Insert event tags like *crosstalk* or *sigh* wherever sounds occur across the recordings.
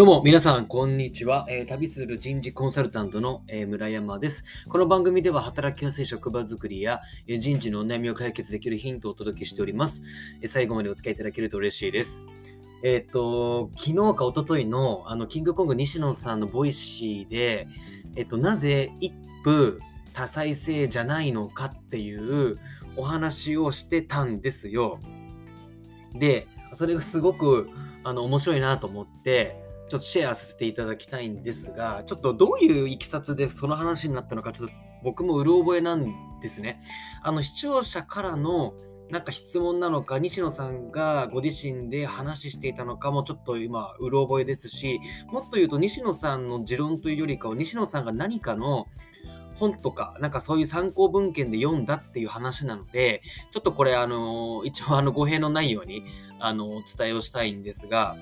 どうも、皆さん、こんにちは。えー旅する人事コンサルタントの、えー村山です。この番組では、働きやすい職場づくりや、えー人事のお悩みを解決できるヒントをお届けしております。え最後までお付き合いいただけると嬉しいです。えっと、昨日か一昨日の、あの、キングコング西野さんのボイシーで、えっと、なぜ一夫多妻制じゃないのかっていうお話をしてたんですよ。で、それがすごくあの面白いなと思って、ちょっとシェアさせていただきたいんですが、ちょっとどういういきさつでその話になったのか、ちょっと僕もうる覚えなんですね。あの視聴者からのなんか質問なのか、西野さんがご自身で話していたのかもちょっと今、うる覚えですし、もっと言うと西野さんの持論というよりかは、西野さんが何かの本とか、なんかそういう参考文献で読んだっていう話なので、ちょっとこれ、あの、一応あの語弊のないように、あの、お伝えをしたいんですが、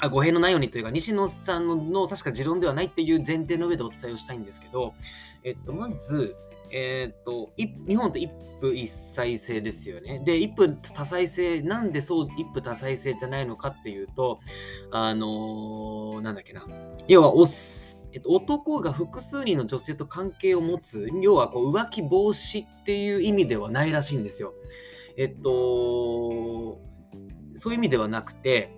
あ語弊のないようにというか、西野さんのの確か持論ではないっていう前提の上でお伝えをしたいんですけど、えっと、まず、えっと、日本って一夫一妻制ですよね。で、一夫多妻制、なんでそう一夫多妻制じゃないのかっていうと、あのーなんだっけな。要はお、えっと、男が複数人の女性と関係を持つ、要はこう浮気防止っていう意味ではないらしいんですよ。えっと、そういう意味ではなくて、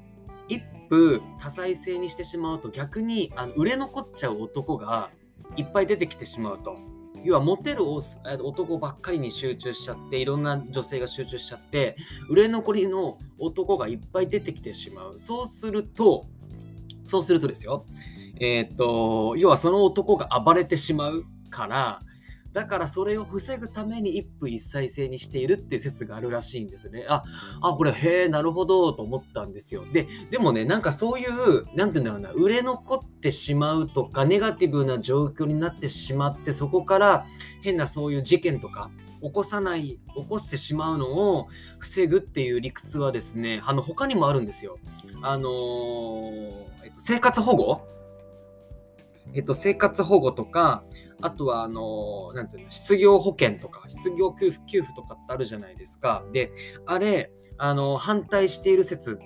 一夫多妻制にしてしまうと逆にあの売れ残っちゃう男がいっぱい出てきてしまうと。要はモテる男ばっかりに集中しちゃっていろんな女性が集中しちゃって売れ残りの男がいっぱい出てきてしまうそうするとそうするとですよえっ、と要はその男が暴れてしまうからだからそれを防ぐために一夫一妻制にしているっていう説があるらしいんですね。あ、あ、これ、へえ、なるほど、と思ったんですよ。で、でもね、なんかそういう、なんて言うんだろうな、売れ残ってしまうとか、ネガティブな状況になってしまって、そこから変なそういう事件とか、起こさない、起こしてしまうのを防ぐっていう理屈はですね、あの、他にもあるんですよ。あのーえっと、生活保護えっと、生活保護とか、あとは、あの、なんていうの、失業保険とか、失業給付給付とかってあるじゃないですか。で、あれ、あの、反対している説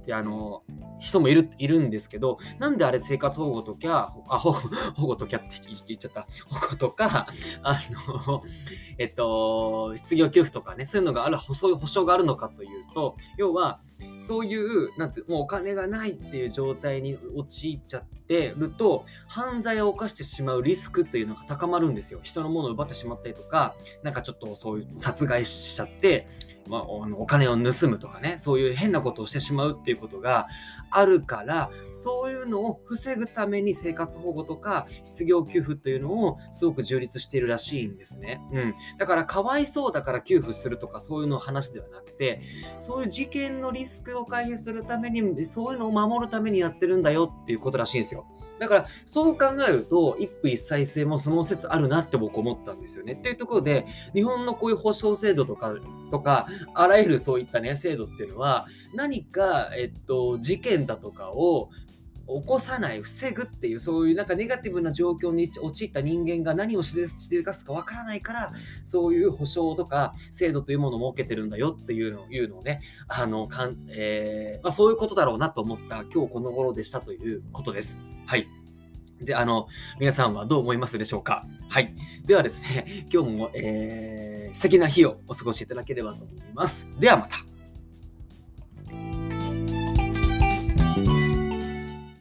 って、あの、人もいるいるんですけど、なんであれ生活保護ときゃ、あ、保護 *laughs* 保護ときゃって言っちゃった。保護とか、あの、えっと、失業給付とかね、そういうのがある、保障があるのかというと、要は、そういう、なんて、もうお金がないっていう状態に陥っちゃってると、犯罪を犯してしまうリスクっていうのが高まるんですよ。人のものを奪ってしまったりとか、なんかちょっとそういう殺害しちゃって、まあ、お金を盗むとかね、そういう変なことをしてしまうっていうことがあるから、そういうのを防ぐために生活保護とか失業給付というのをすごく充実しているらしいんですね。うん。だから、かわいそうだから給付するとかそういうの話ではなくて、そういう事件のリスクを回避するために、そういうのを守るためにやってるんだよっていうことらしいんですよ。だから、そう考えると、一夫一妻制もその説あるなって僕思ったんですよね。っていうところで、日本のこういう保障制度とか、とか、あらゆるそういったね、制度っていうのは、何か、えっと、事件だとかを起こさない、防ぐっていう、そういうなんかネガティブな状況に陥った人間が何をしでしでかすかわからないから、そういう保障とか制度というものを設けてるんだよっていうのをいうのをね、あの、かんえーまあ、そういうことだろうなと思った今日この頃でしたということです。はい。で、あの、皆さんはどう思いますでしょうか？はい。ではですね、今日も、えー素敵な日をお過ごしいただければと思います。ではまた。